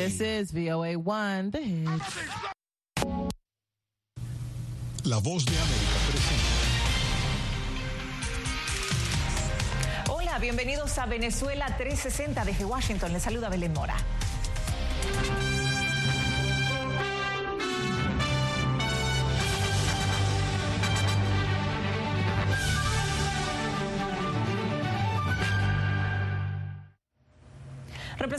This is VOA 1, The Hits. La voz de América presenta. Hola, bienvenidos a Venezuela 360 desde Washington. Les saluda Belén Mora.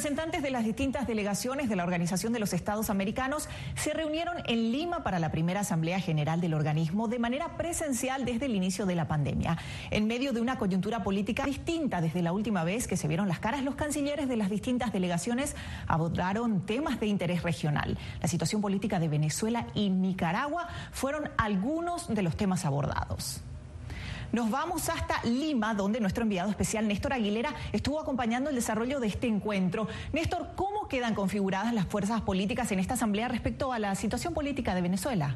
Representantes de las distintas delegaciones de la Organización de los Estados Americanos se reunieron en Lima para la primera Asamblea General del organismo de manera presencial desde el inicio de la pandemia. En medio de una coyuntura política distinta desde la última vez que se vieron las caras, los cancilleres de las distintas delegaciones abordaron temas de interés regional. La situación política de Venezuela y Nicaragua fueron algunos de los temas abordados. Nos vamos hasta Lima, donde nuestro enviado especial Néstor Aguilera estuvo acompañando el desarrollo de este encuentro. Néstor, ¿cómo quedan configuradas las fuerzas políticas en esta asamblea respecto a la situación política de Venezuela?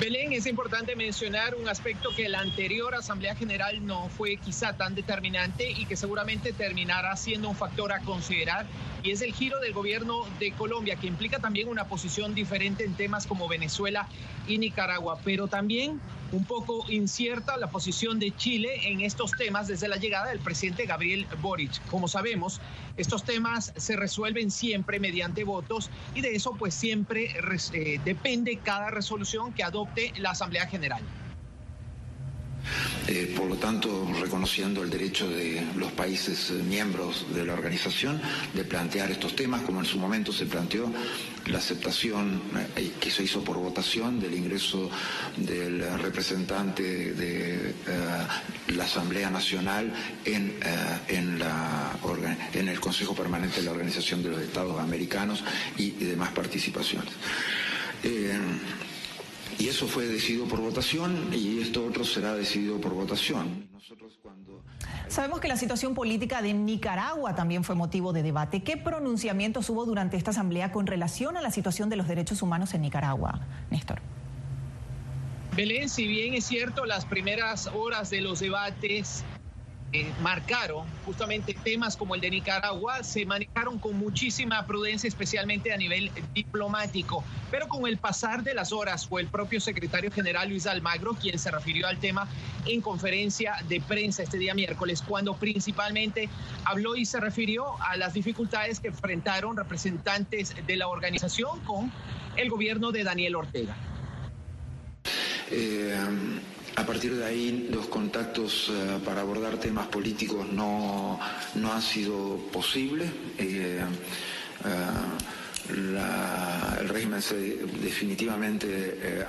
Belén, es importante mencionar un aspecto que la anterior Asamblea General no fue quizá tan determinante y que seguramente terminará siendo un factor a considerar y es el giro del gobierno de Colombia, que implica también una posición diferente en temas como Venezuela y Nicaragua, pero también un poco incierta la posición de Chile en estos temas desde la llegada del presidente Gabriel Boric. Como sabemos, estos temas se resuelven siempre mediante votos y de eso pues siempre eh, depende cada resolución que adopte la Asamblea General. Eh, por lo tanto, reconociendo el derecho de los países eh, miembros de la organización de plantear estos temas, como en su momento se planteó la aceptación eh, que se hizo por votación del ingreso del representante de la Asamblea Nacional en, el Consejo Permanente de la Organización de los Estados Americanos y, demás participaciones. Y eso fue decidido por votación y esto otro será decidido por votación. Sabemos que la situación política de Nicaragua también fue motivo de debate. ¿Qué pronunciamientos hubo durante esta asamblea con relación a la situación de los derechos humanos en Nicaragua, Néstor? Belén, si bien es cierto, las primeras horas de los debates eh, marcaron justamente temas como el de Nicaragua, se manejaron con muchísima prudencia, especialmente a nivel diplomático. Pero con el pasar de las horas fue el propio secretario general Luis Almagro quien se refirió al tema en conferencia de prensa este día miércoles, cuando principalmente habló y se refirió a las dificultades que enfrentaron representantes de la organización con el gobierno de Daniel Ortega. Eh, a partir de ahí los contactos eh, para abordar temas políticos no, no han sido posibles. Eh, eh, el régimen se, definitivamente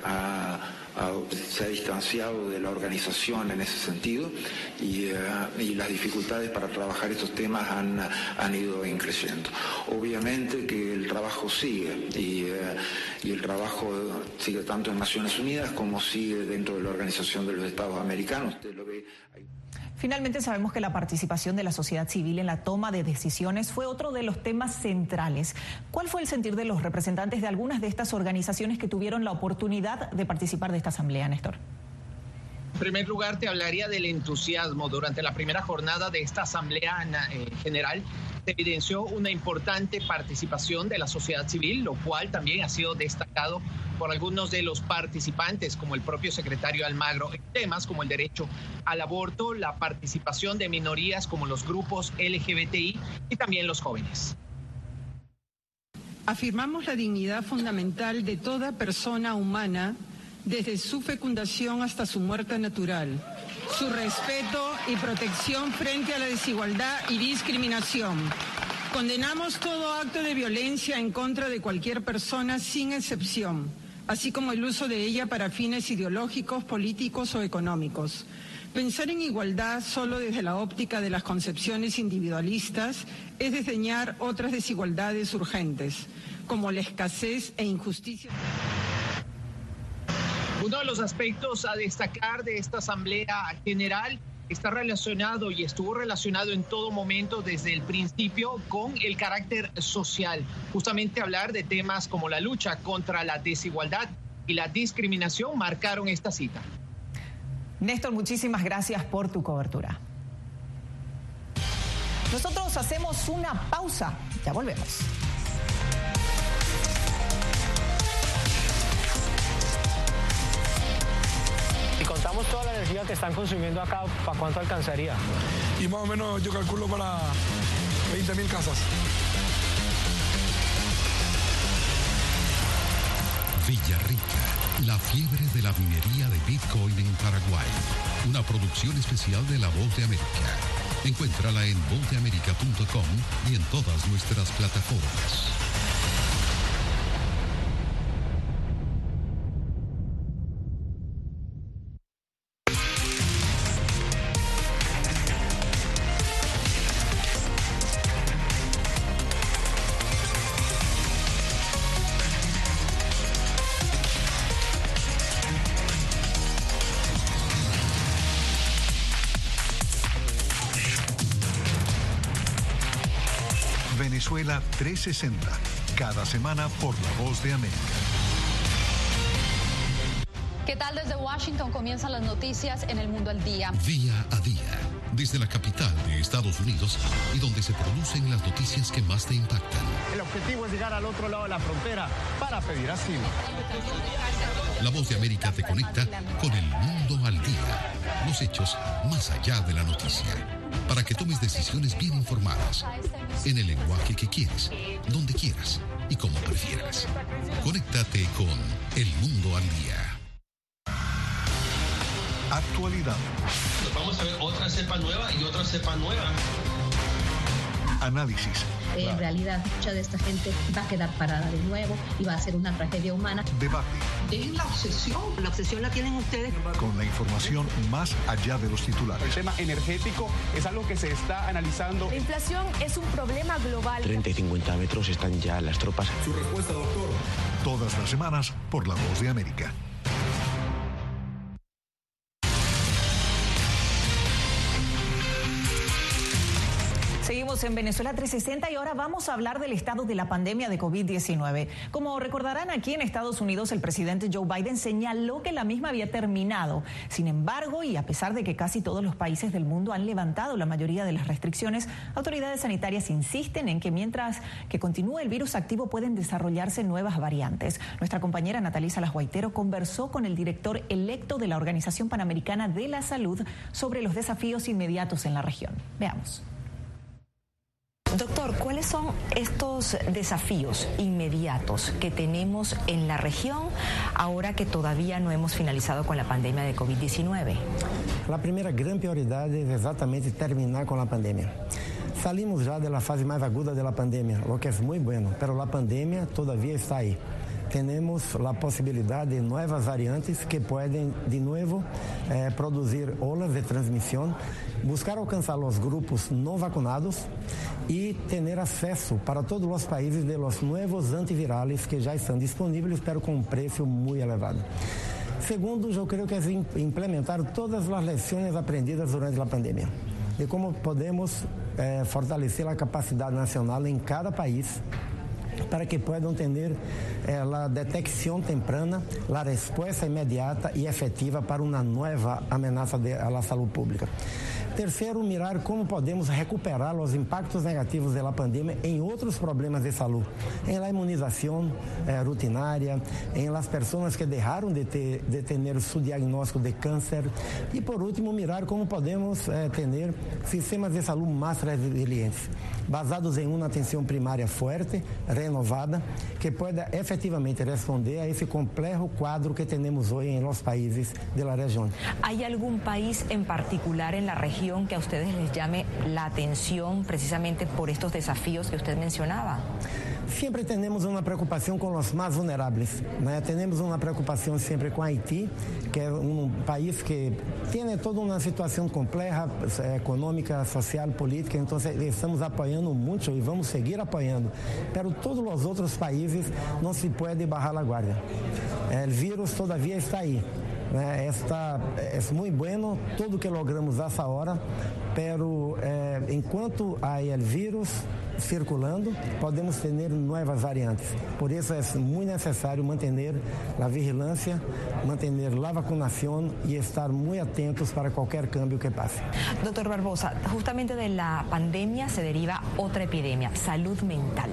se ha distanciado de la organización en ese sentido y, las dificultades para trabajar estos temas han, han, ido increciendo. Obviamente que el trabajo sigue y, y el trabajo sigue tanto en Naciones Unidas como sigue dentro de la Organización de los Estados Americanos. Finalmente sabemos que la participación de la sociedad civil en la toma de decisiones fue otro de los temas centrales. ¿Cuál fue el sentir de los representantes de algunas de estas organizaciones que tuvieron la oportunidad de participar de esta asamblea, Néstor? En primer lugar, te hablaría del entusiasmo durante la primera jornada de esta Asamblea eh, General se evidenció una importante participación de la sociedad civil, lo cual también ha sido destacado por algunos de los participantes, como el propio secretario Almagro, en temas como el derecho al aborto, la participación de minorías como los grupos LGBTI y también los jóvenes. Afirmamos la dignidad fundamental de toda persona humana desde su fecundación hasta su muerte natural su respeto y protección frente a la desigualdad y discriminación. Condenamos todo acto de violencia en contra de cualquier persona sin excepción, así como el uso de ella para fines ideológicos, políticos o económicos. Pensar en igualdad solo desde la óptica de las concepciones individualistas es desdeñar otras desigualdades urgentes, como la escasez e injusticia. Uno de los aspectos a destacar de esta Asamblea General está relacionado y estuvo relacionado en todo momento desde el principio con el carácter social. Justamente hablar de temas como la lucha contra la desigualdad y la discriminación marcaron esta cita. Néstor, muchísimas gracias por tu cobertura. Nosotros hacemos una pausa. Ya volvemos. Toda la energía que están consumiendo acá, ¿para cuánto alcanzaría? Y más o menos yo calculo para 20 mil casas. Villarrica, la fiebre de la minería de Bitcoin en Paraguay. Una producción especial de La Voz de América. Encuéntrala en vozdeamerica.com y en todas nuestras plataformas. Venezuela 360, cada semana por La Voz de América. ¿Qué tal desde Washington comienzan las noticias en el mundo al día? Día a día, desde la capital de Estados Unidos y donde se producen las noticias que más te impactan. El objetivo es llegar al otro lado de la frontera para pedir asilo. La Voz de América te conecta con el mundo al día, los hechos más allá de la noticia, para que tomes decisiones bien informadas, en el lenguaje que quieres, donde quieras y como prefieras. Conéctate con El Mundo al Día. Actualidad. Vamos a ver otra cepa nueva y otra cepa nueva. Análisis. En realidad, mucha de esta gente va a quedar parada de nuevo y va a ser una tragedia humana. Debate. Es la obsesión. La obsesión la tienen ustedes. Con la información más allá de los titulares. El tema energético es algo que se está analizando. La inflación es un problema global. 30 y 50 metros están ya las tropas. Su respuesta, doctor. Todas las semanas por La Voz de América. En Venezuela 360 y ahora vamos a hablar del estado de la pandemia de COVID-19. Como recordarán, aquí en Estados Unidos el presidente Joe Biden señaló que la misma había terminado. Sin embargo, y a pesar de que casi todos los países del mundo han levantado la mayoría de las restricciones, autoridades sanitarias insisten en que mientras que continúe el virus activo pueden desarrollarse nuevas variantes. Nuestra compañera Natalisa Las Guaitero conversó con el director electo de la Organización Panamericana de la Salud sobre los desafíos inmediatos en la región. Veamos. Doctor, ¿cuáles son estos desafíos inmediatos que tenemos en la región ahora que todavía no hemos finalizado con la pandemia de COVID-19? La primera gran prioridad es exactamente terminar con la pandemia. Salimos ya de la fase más aguda de la pandemia, lo que es muy bueno, pero la pandemia todavía está ahí. Tenemos la posibilidad de nuevas variantes que pueden de nuevo eh, producir olas de transmisión, buscar alcanzar los grupos no vacunados y tener acesso para todos os países de los nuevos antivirales que já estão disponíveis, pero com um preço muito elevado. Segundo, eu creio que é implementar todas as lições aprendidas durante a pandemia, de como podemos eh, fortalecer a capacidade nacional em cada país para que puedan tener eh, detección temprana, la respuesta inmediata y efectiva para una nueva amenaza de, a la salud pública. Terceiro, mirar como podemos recuperar os impactos negativos da pandemia em outros problemas de saúde, em la imunização eh, rutinária, em las pessoas que deixaram de ter, de ter seu diagnóstico de câncer e, por último, mirar como podemos eh, ter sistemas de saúde mais resilientes, basados em uma atenção primária forte, renovada, que pueda efetivamente responder a esse complexo quadro que temos hoje em los países da região. Há algum país em particular em la região que a ustedes les llame la atención precisamente por estos desafíos que usted mencionaba? Siempre tenemos una preocupación con los más vulnerables. ¿no? Tenemos una preocupación siempre con Haití, que es un país que tiene toda una situación compleja, económica, social, política, entonces estamos apoyando mucho y vamos a seguir apoyando. Pero todos los otros países no se puede bajar la guardia. El virus todavía está ahí. Né? Esta, é muito bueno tudo que logramos essa hora, pero eh, enquanto há o vírus, circulando, podemos ter novas variantes. Por isso é muito necessário manter a vigilância, manter a vacunação e estar muito atentos para qualquer cambio que passe. Doutor Barbosa, justamente de la pandemia se deriva otra epidemia, salud mental.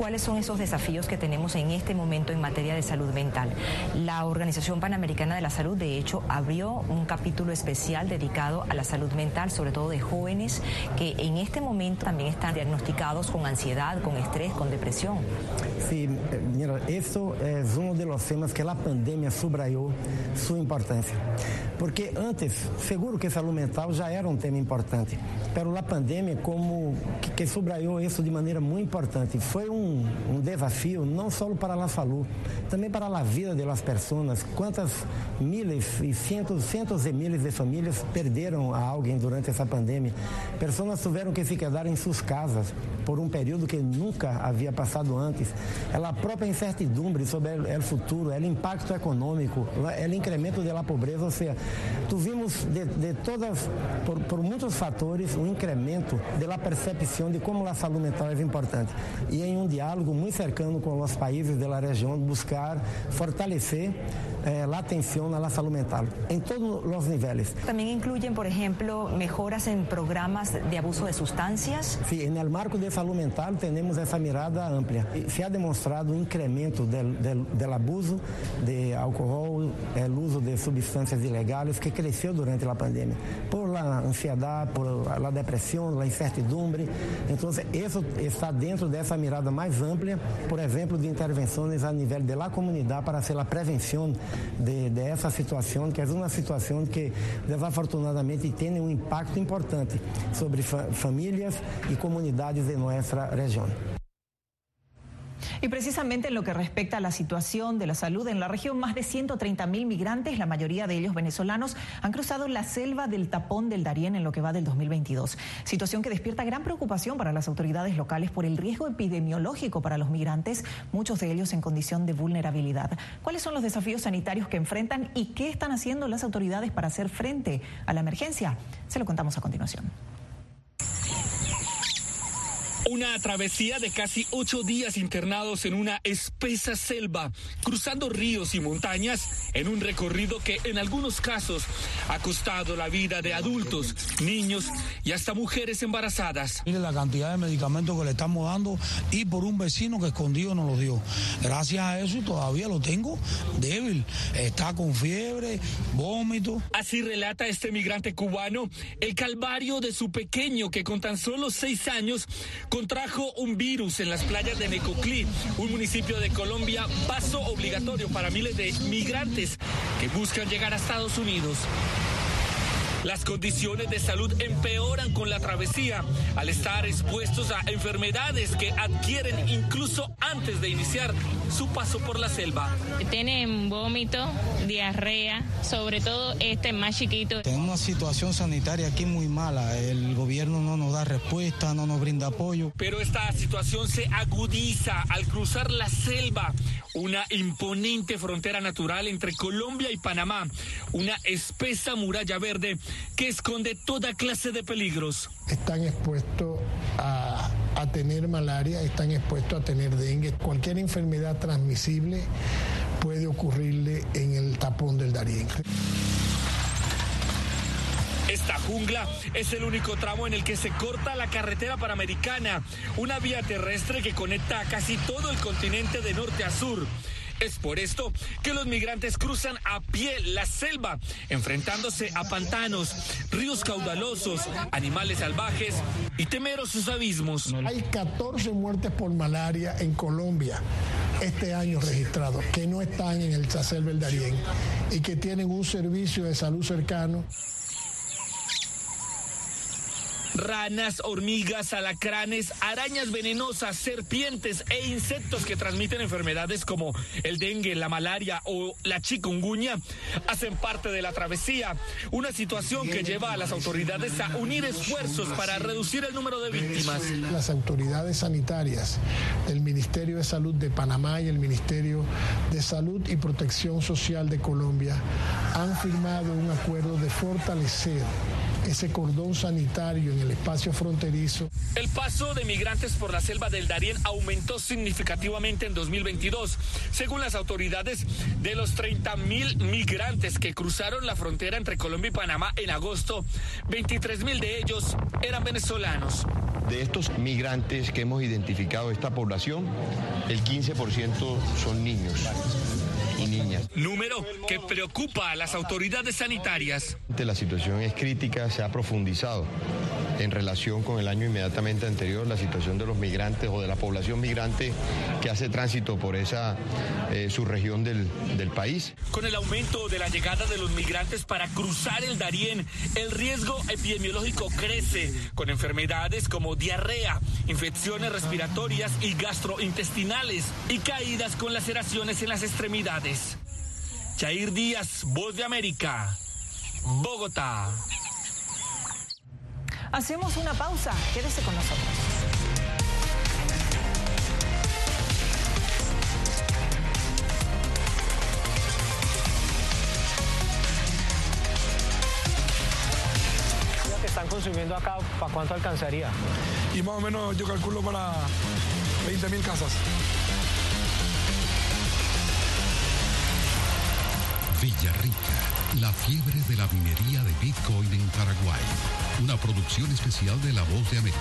¿Cuáles son esos desafíos que tenemos en este momento en materia de salud mental? La Organización Panamericana de la Salud, de hecho, abrió un capítulo especial dedicado a la salud mental, sobre todo de jóvenes que en este momento también están diagnosticados con ansiedad, con estrés, con depresión. Sí, eh, mira, eso es uno de los temas que la pandemia subrayó su importancia. Porque antes, seguro que salud mental já era um tema importante, pero a pandemia como que, subrayou isso de maneira muito importante. Foi um, um desafio não só para a saúde, também para a vida das pessoas. Quantas miles e centos, centos de miles de famílias perderam a alguém durante essa pandemia? Pessoas tiveram que se quedar em suas casas por um período que nunca havia passado antes. Ela própria incertidumbre sobre o futuro, o impacto econômico, o incremento da pobreza, ou seja, tuvimos de, de todas, por, por muitos fatores, um incremento da percepção de como a saúde mental é importante. E em um diálogo muito cercano com os países da região, buscar fortalecer eh, la atención a la salud mental en todos los niveles. También incluyen, por ejemplo, mejoras en programas de abuso de sustancias. Sí, en el marco de salud mental tenemos esa mirada amplia. Se ha demostrado un incremento del, del, del abuso de alcohol, el uso de sustancias ilegales que creció durante la pandemia, por la ansiedad, por la depresión, la incertidumbre. Entonces, eso está dentro de esa mirada más amplia, por ejemplo, de intervenciones a nivel de la comunidad para hacer la prevención de, de situação, que é uma situação que desafortunadamente tem um impacto importante sobre fa famílias e comunidades em nossa região. Y precisamente en lo que respecta a la situación de la salud en la región, más de 130 mil migrantes, la mayoría de ellos venezolanos, han cruzado la selva del tapón del Darién en lo que va del 2022. Situación que despierta gran preocupación para las autoridades locales por el riesgo epidemiológico para los migrantes, muchos de ellos en condición de vulnerabilidad. ¿Cuáles son los desafíos sanitarios que enfrentan y qué están haciendo las autoridades para hacer frente a la emergencia? Se lo contamos a continuación. Una travesía de casi ocho días internados en una espesa selva, cruzando ríos y montañas en un recorrido que en algunos casos ha costado la vida de adultos, niños y hasta mujeres embarazadas. Mire la cantidad de medicamentos que le estamos dando y por un vecino que escondido nos los dio. Gracias a eso todavía lo tengo débil. Está con fiebre, vómito. Así relata este migrante cubano el calvario de su pequeño que con tan solo seis años contrajo un virus en las playas de Necoclí, un municipio de Colombia, paso obligatorio para miles de migrantes que buscan llegar a Estados Unidos. Las condiciones de salud empeoran con la travesía al estar expuestos a enfermedades que adquieren incluso antes de iniciar su paso por la selva. Tienen vómito, diarrea, sobre todo este más chiquito. Tenemos una situación sanitaria aquí muy mala. El gobierno no nos da respuesta, no nos brinda apoyo. Pero esta situación se agudiza al cruzar la selva, una imponente frontera natural entre Colombia y Panamá, una espesa muralla verde que esconde toda clase de peligros. Están expuestos a, a tener malaria, están expuestos a tener dengue. Cualquier enfermedad transmisible puede ocurrirle en el tapón del Darién. Esta jungla es el único tramo en el que se corta la carretera panamericana, una vía terrestre que conecta a casi todo el continente de norte a sur. Es por esto que los migrantes cruzan a pie la selva, enfrentándose a pantanos, ríos caudalosos, animales salvajes y temerosos abismos. Hay 14 muertes por malaria en Colombia este año registrados, que no están en el Chacel del Darién y que tienen un servicio de salud cercano ranas, hormigas, alacranes, arañas venenosas, serpientes e insectos que transmiten enfermedades como el dengue, la malaria o la chikungunya hacen parte de la travesía. Una situación que lleva a las autoridades a unir esfuerzos para reducir el número de víctimas. Las autoridades sanitarias del Ministerio de Salud de Panamá y el Ministerio de Salud y Protección Social de Colombia han firmado un acuerdo de fortalecer ese cordón sanitario en el espacio fronterizo. El paso de migrantes por la selva del Darién aumentó significativamente en 2022. Según las autoridades, de los 30 mil migrantes que cruzaron la frontera entre Colombia y Panamá en agosto, 23 mil de ellos eran venezolanos. De estos migrantes que hemos identificado esta población, el 15% son niños y niñas. Número que preocupa a las autoridades sanitarias. La situación es crítica, se ha profundizado en relación con el año inmediatamente anterior, la situación de los migrantes o de la población migrante que hace tránsito por esa eh, subregión del, del país. Con el aumento de la llegada de los migrantes para cruzar el Darién, el riesgo epidemiológico crece con enfermedades como diarrea, infecciones respiratorias y gastrointestinales y caídas con laceraciones en las extremidades. Jair Díaz, Voz de América, Bogotá. Hacemos una pausa. Quédese con nosotros. que están consumiendo acá, ¿para cuánto alcanzaría? Y más o menos yo calculo para 20 mil casas. Villarrica, la fiebre de la minería de Bitcoin en Paraguay. Una producción especial de La Voz de América.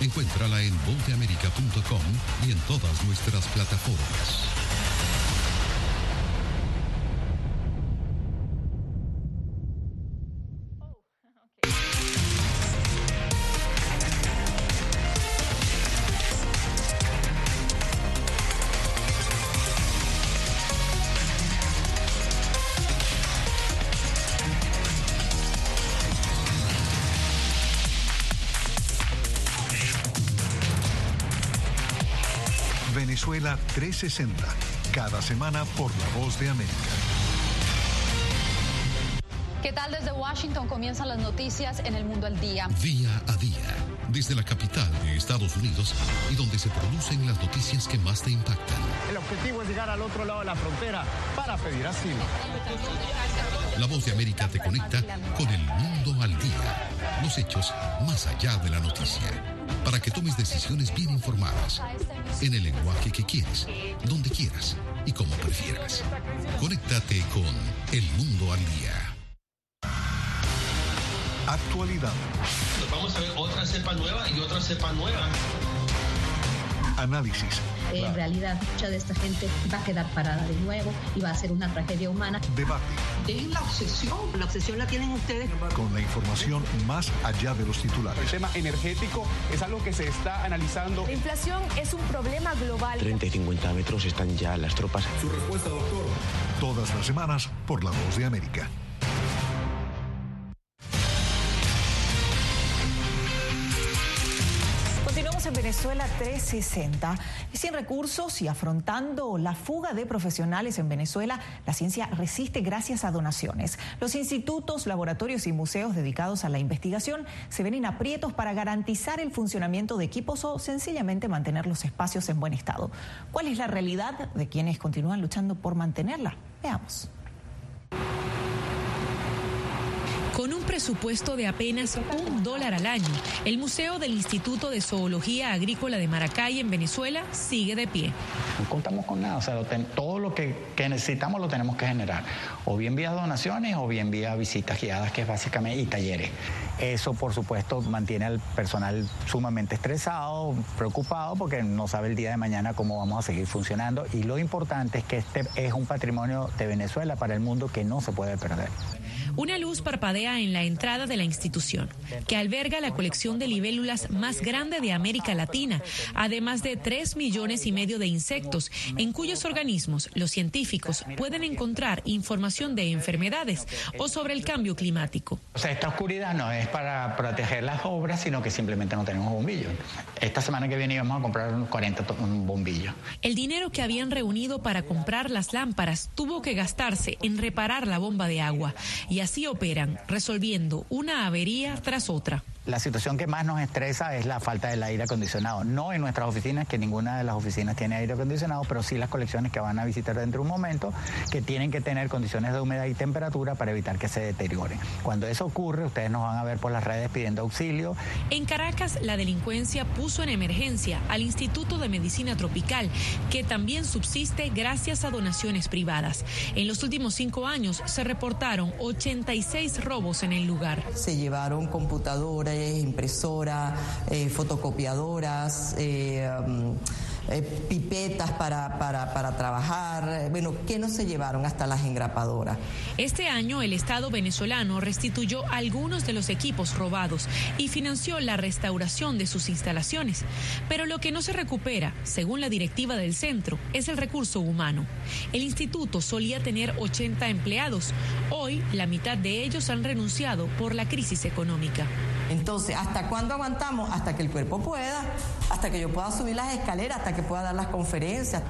Encuéntrala en vozdeamerica.com y en todas nuestras plataformas. 360, cada semana por La Voz de América. ¿Qué tal desde Washington comienzan las noticias en el mundo al día? Día a día, desde la capital de Estados Unidos y donde se producen las noticias que más te impactan. El objetivo es llegar al otro lado de la frontera para pedir asilo. La Voz de América te conecta con el mundo al día, los hechos más allá de la noticia, para que tomes decisiones bien informadas, en el lenguaje que quieres, donde quieras y como prefieras. Conéctate con El Mundo al Día. Actualidad, vamos a ver otra cepa nueva y otra cepa nueva. Análisis, En realidad, mucha de esta gente va a quedar parada de nuevo y va a ser una tragedia humana. debate, Es la obsesión. La obsesión la tienen ustedes. con la información más allá de los El titulares. tema energético es algo que se está analizando. La inflación es un problema global. 30 y 50 metros están ya las tropas. Su respuesta, doctor. Todas las semanas por La Voz de América. Venezuela 360. Sin recursos y afrontando la fuga de profesionales en Venezuela, la ciencia resiste gracias a donaciones. Los institutos, laboratorios y museos dedicados a la investigación se ven en aprietos para garantizar el funcionamiento de equipos o sencillamente mantener los espacios en buen estado. ¿Cuál es la realidad de quienes continúan luchando por mantenerla? Veamos. Con un presupuesto de apenas un dólar al año, el Museo del Instituto de Zoología Agrícola de Maracay en Venezuela sigue de pie. No contamos con nada, o sea, todo lo que necesitamos lo tenemos que generar, o bien vía donaciones o bien vía visitas guiadas, que es básicamente, y talleres. Eso, por supuesto, mantiene al personal sumamente estresado, preocupado, porque no sabe el día de mañana cómo vamos a seguir funcionando. Y lo importante es que este es un patrimonio de Venezuela para el mundo que no se puede perder. Una luz parpadea en la entrada de la institución, que alberga la colección de libélulas más grande de América Latina, además de tres millones y medio de insectos, en cuyos organismos los científicos pueden encontrar información de enfermedades o sobre el cambio climático. O sea, esta oscuridad no es para proteger las obras, sino que simplemente no tenemos bombillos. Esta semana que viene íbamos a comprar unos 40 to- bombillos. El dinero que habían reunido para comprar las lámparas tuvo que gastarse en reparar la bomba de agua y así operan, resolviendo una avería tras otra. La situación que más nos estresa es la falta del aire acondicionado. No en nuestras oficinas, que ninguna de las oficinas tiene aire acondicionado, pero sí las colecciones que van a visitar dentro de un momento, que tienen que tener condiciones de humedad y temperatura para evitar que se deteriore. Cuando eso ocurre, ustedes nos van a ver por las redes pidiendo auxilio. En Caracas, la delincuencia puso en emergencia al Instituto de Medicina Tropical, que también subsiste gracias a donaciones privadas. En los últimos cinco años se reportaron 86 robos en el lugar. Se llevaron computadoras, impresoras, eh, fotocopiadoras. Eh, um, eh, pipetas para, para, para trabajar, bueno, ¿qué no se llevaron hasta las engrapadoras? Este año el Estado venezolano restituyó algunos de los equipos robados y financió la restauración de sus instalaciones, pero lo que no se recupera, según la directiva del centro, es el recurso humano. El instituto solía tener 80 empleados, hoy la mitad de ellos han renunciado por la crisis económica. Entonces, ¿hasta cuándo aguantamos? Hasta que el cuerpo pueda, hasta que yo pueda subir las escaleras, hasta que pueda dar las conferencias.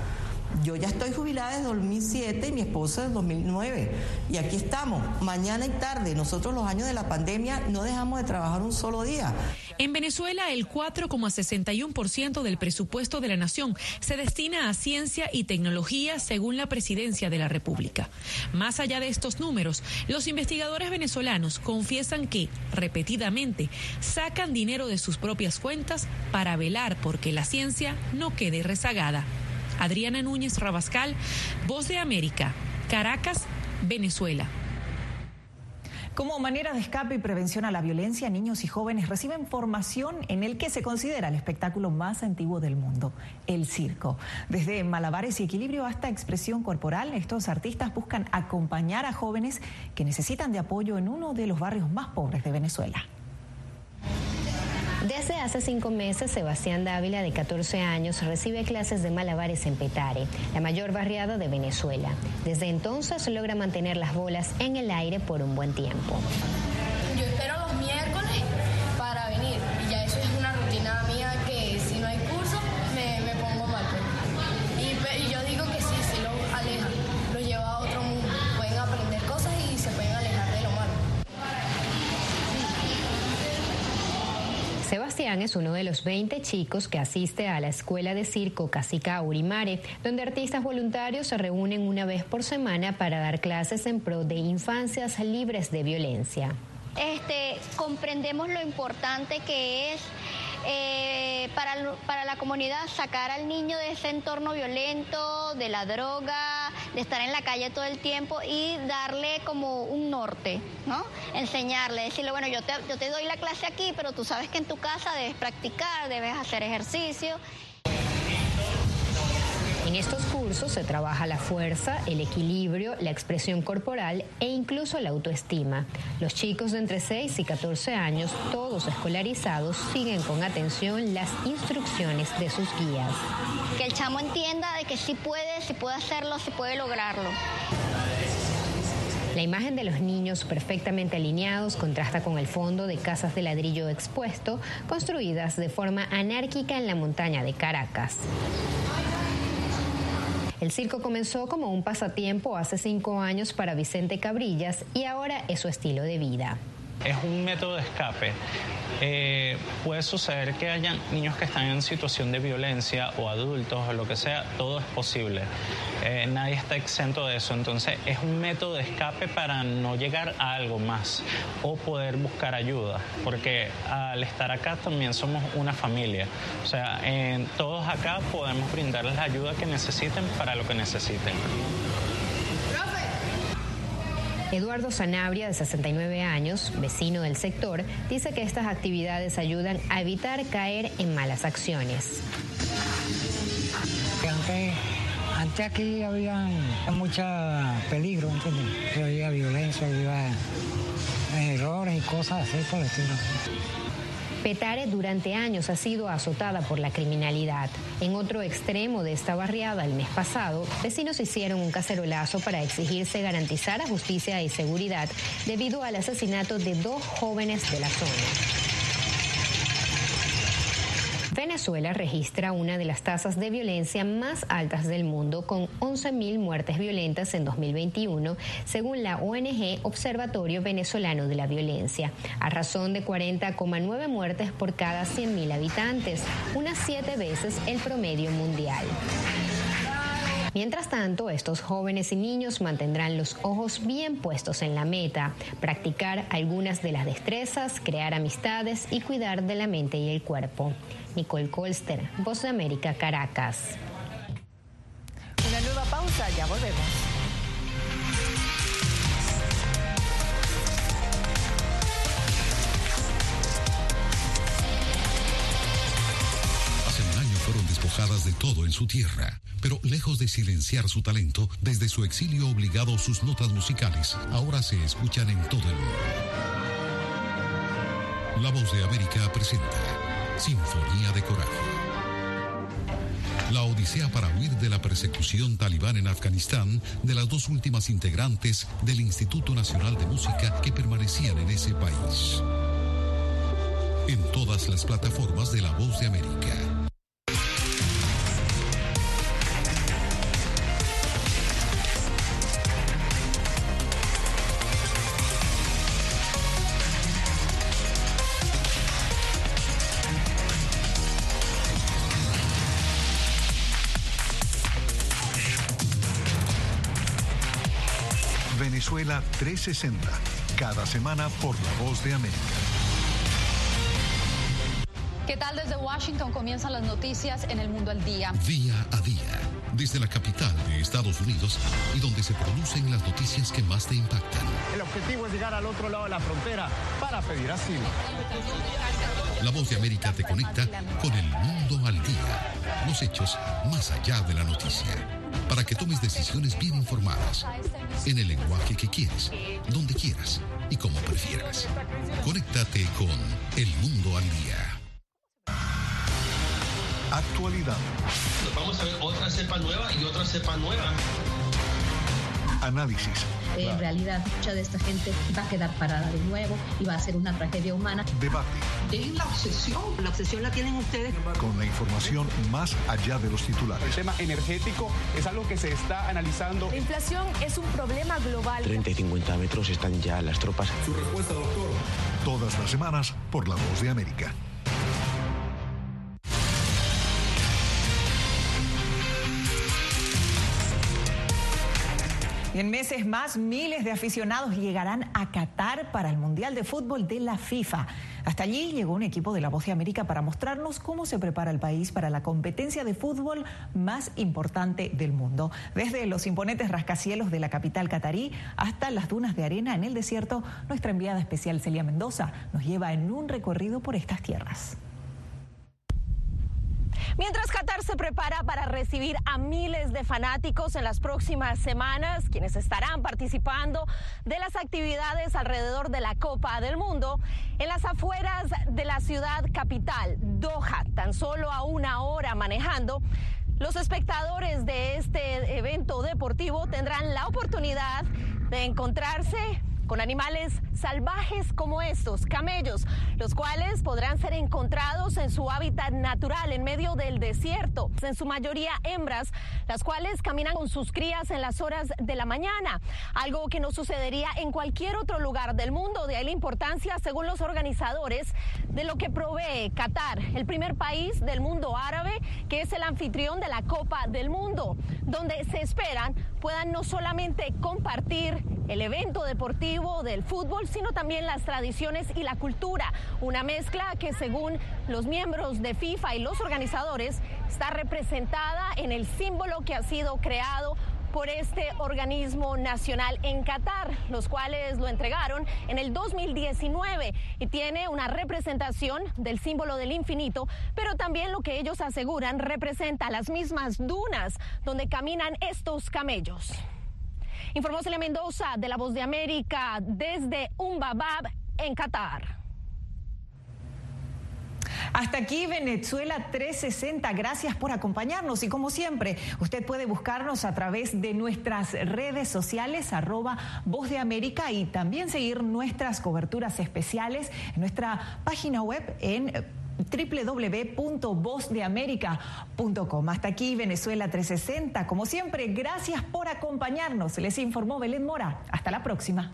Yo ya estoy jubilada desde 2007 y mi esposa desde 2009. Y aquí estamos, mañana y tarde. Nosotros los años de la pandemia no dejamos de trabajar un solo día. En Venezuela, el 4,61% del presupuesto de la nación se destina a ciencia y tecnología según la presidencia de la República. Más allá de estos números, los investigadores venezolanos confiesan que, repetidamente, sacan dinero de sus propias cuentas para velar porque la ciencia no quede rezagada. Adriana Núñez Rabascal, Voz de América, Caracas, Venezuela. Como manera de escape y prevención a la violencia, niños y jóvenes reciben formación en el que se considera el espectáculo más antiguo del mundo, el circo. Desde malabares y equilibrio hasta expresión corporal, estos artistas buscan acompañar a jóvenes que necesitan de apoyo en uno de los barrios más pobres de Venezuela. Desde hace cinco meses, Sebastián Dávila, de 14 años, recibe clases de malabares en Petare, la mayor barriada de Venezuela. Desde entonces logra mantener las bolas en el aire por un buen tiempo. Es uno de los 20 chicos que asiste a la escuela de circo Casica Urimare, donde artistas voluntarios se reúnen una vez por semana para dar clases en pro de infancias libres de violencia. Este, comprendemos lo importante que es eh, para, para la comunidad sacar al niño de ese entorno violento, de la droga, de estar en la calle todo el tiempo y darle como un norte, ¿no? Enseñarle, decirle, bueno, yo te, yo te doy la clase aquí, pero tú sabes que en tu casa debes practicar, debes hacer ejercicio. Se trabaja la fuerza, el equilibrio, la expresión corporal e incluso la autoestima. Los chicos de entre 6 y 14 años, todos escolarizados, siguen con atención las instrucciones de sus guías. Que el chamo entienda de que sí puede, sí puede hacerlo, sí puede lograrlo. La imagen de los niños perfectamente alineados contrasta con el fondo de casas de ladrillo expuesto, construidas de forma anárquica en la montaña de Caracas. El circo comenzó como un pasatiempo hace cinco años para Vicente Cabrillas y ahora es su estilo de vida. Es un método de escape. Eh, puede suceder que hayan niños que están en situación de violencia o adultos o lo que sea, todo es posible. Eh, nadie está exento de eso. Entonces es un método de escape para no llegar a algo más o poder buscar ayuda. Porque al estar acá también somos una familia. O sea, todos acá podemos brindarles la ayuda que necesiten para lo que necesiten. Eduardo Sanabria, de 69 años, vecino del sector, dice que estas actividades ayudan a evitar caer en malas acciones. Antes, antes aquí había mucho peligro, ¿entiendes? Había violencia, había errores y cosas así por el estilo. Petare durante años ha sido azotada por la criminalidad. En otro extremo de esta barriada, el mes pasado, vecinos hicieron un cacerolazo para exigirse garantizar a justicia y seguridad debido al asesinato de dos jóvenes de la zona. Venezuela registra una de las tasas de violencia más altas del mundo, con 11.000 muertes violentas en 2021, según la ONG Observatorio Venezolano de la Violencia, a razón de 40,9 muertes por cada 100.000 habitantes, unas siete veces el promedio mundial. Mientras tanto, estos jóvenes y niños mantendrán los ojos bien puestos en la meta, practicar algunas de las destrezas, crear amistades y cuidar de la mente y el cuerpo. Nicole Colster, Voz de América, Caracas. Una nueva pausa, ya volvemos. Todo en su tierra, pero lejos de silenciar su talento, desde su exilio obligado sus notas musicales ahora se escuchan en todo el mundo. La voz de América presenta Sinfonía de Coraje. La odisea para huir de la persecución talibán en Afganistán de las dos últimas integrantes del Instituto Nacional de Música que permanecían en ese país. En todas las plataformas de La Voz de América. Venezuela 360, cada semana por La Voz de América. ¿Qué tal desde Washington comienzan las noticias en el mundo al día? Día a día, desde la capital de Estados Unidos y donde se producen las noticias que más te impactan. El objetivo es llegar al otro lado de la frontera para pedir asilo. La voz de América te conecta con el mundo al día, los hechos más allá de la noticia para que tomes decisiones bien informadas, en el lenguaje que quieres, donde quieras y como prefieras. Conéctate con El Mundo al Día. Actualidad. vamos a ver otra cepa nueva y otra cepa nueva. Análisis. En realidad, mucha de esta gente va a quedar parada de nuevo y va a ser una tragedia humana. Debate. Dejen la obsesión. La obsesión la tienen ustedes. Con la información más allá de los titulares. El tema energético es algo que se está analizando. La inflación es un problema global. 30 y 50 metros están ya las tropas. Su respuesta, doctor. Todas las semanas por La Voz de América. Y en meses más, miles de aficionados llegarán a Qatar para el Mundial de Fútbol de la FIFA. Hasta allí llegó un equipo de La Voz de América para mostrarnos cómo se prepara el país para la competencia de fútbol más importante del mundo. Desde los imponentes rascacielos de la capital catarí hasta las dunas de arena en el desierto, nuestra enviada especial Celia Mendoza nos lleva en un recorrido por estas tierras. Mientras Qatar se prepara para recibir a miles de fanáticos en las próximas semanas, quienes estarán participando de las actividades alrededor de la Copa del Mundo, en las afueras de la ciudad capital, Doha, tan solo a una hora manejando, los espectadores de este evento deportivo tendrán la oportunidad de encontrarse con animales salvajes como estos, camellos, los cuales podrán ser encontrados en su hábitat natural en medio del desierto, en su mayoría hembras, las cuales caminan con sus crías en las horas de la mañana, algo que no sucedería en cualquier otro lugar del mundo, de ahí la importancia, según los organizadores, de lo que provee Qatar, el primer país del mundo árabe que es el anfitrión de la Copa del Mundo, donde se esperan puedan no solamente compartir el evento deportivo, del fútbol, sino también las tradiciones y la cultura. Una mezcla que según los miembros de FIFA y los organizadores está representada en el símbolo que ha sido creado por este organismo nacional en Qatar, los cuales lo entregaron en el 2019 y tiene una representación del símbolo del infinito, pero también lo que ellos aseguran representa las mismas dunas donde caminan estos camellos. Informó Celia Mendoza de La Voz de América desde Umbabab, en Qatar. Hasta aquí Venezuela 360. Gracias por acompañarnos y como siempre, usted puede buscarnos a través de nuestras redes sociales arroba Voz de América y también seguir nuestras coberturas especiales en nuestra página web en www.vozdeamerica.com. Hasta aquí Venezuela 360. Como siempre, gracias por acompañarnos. Les informó Belén Mora. Hasta la próxima.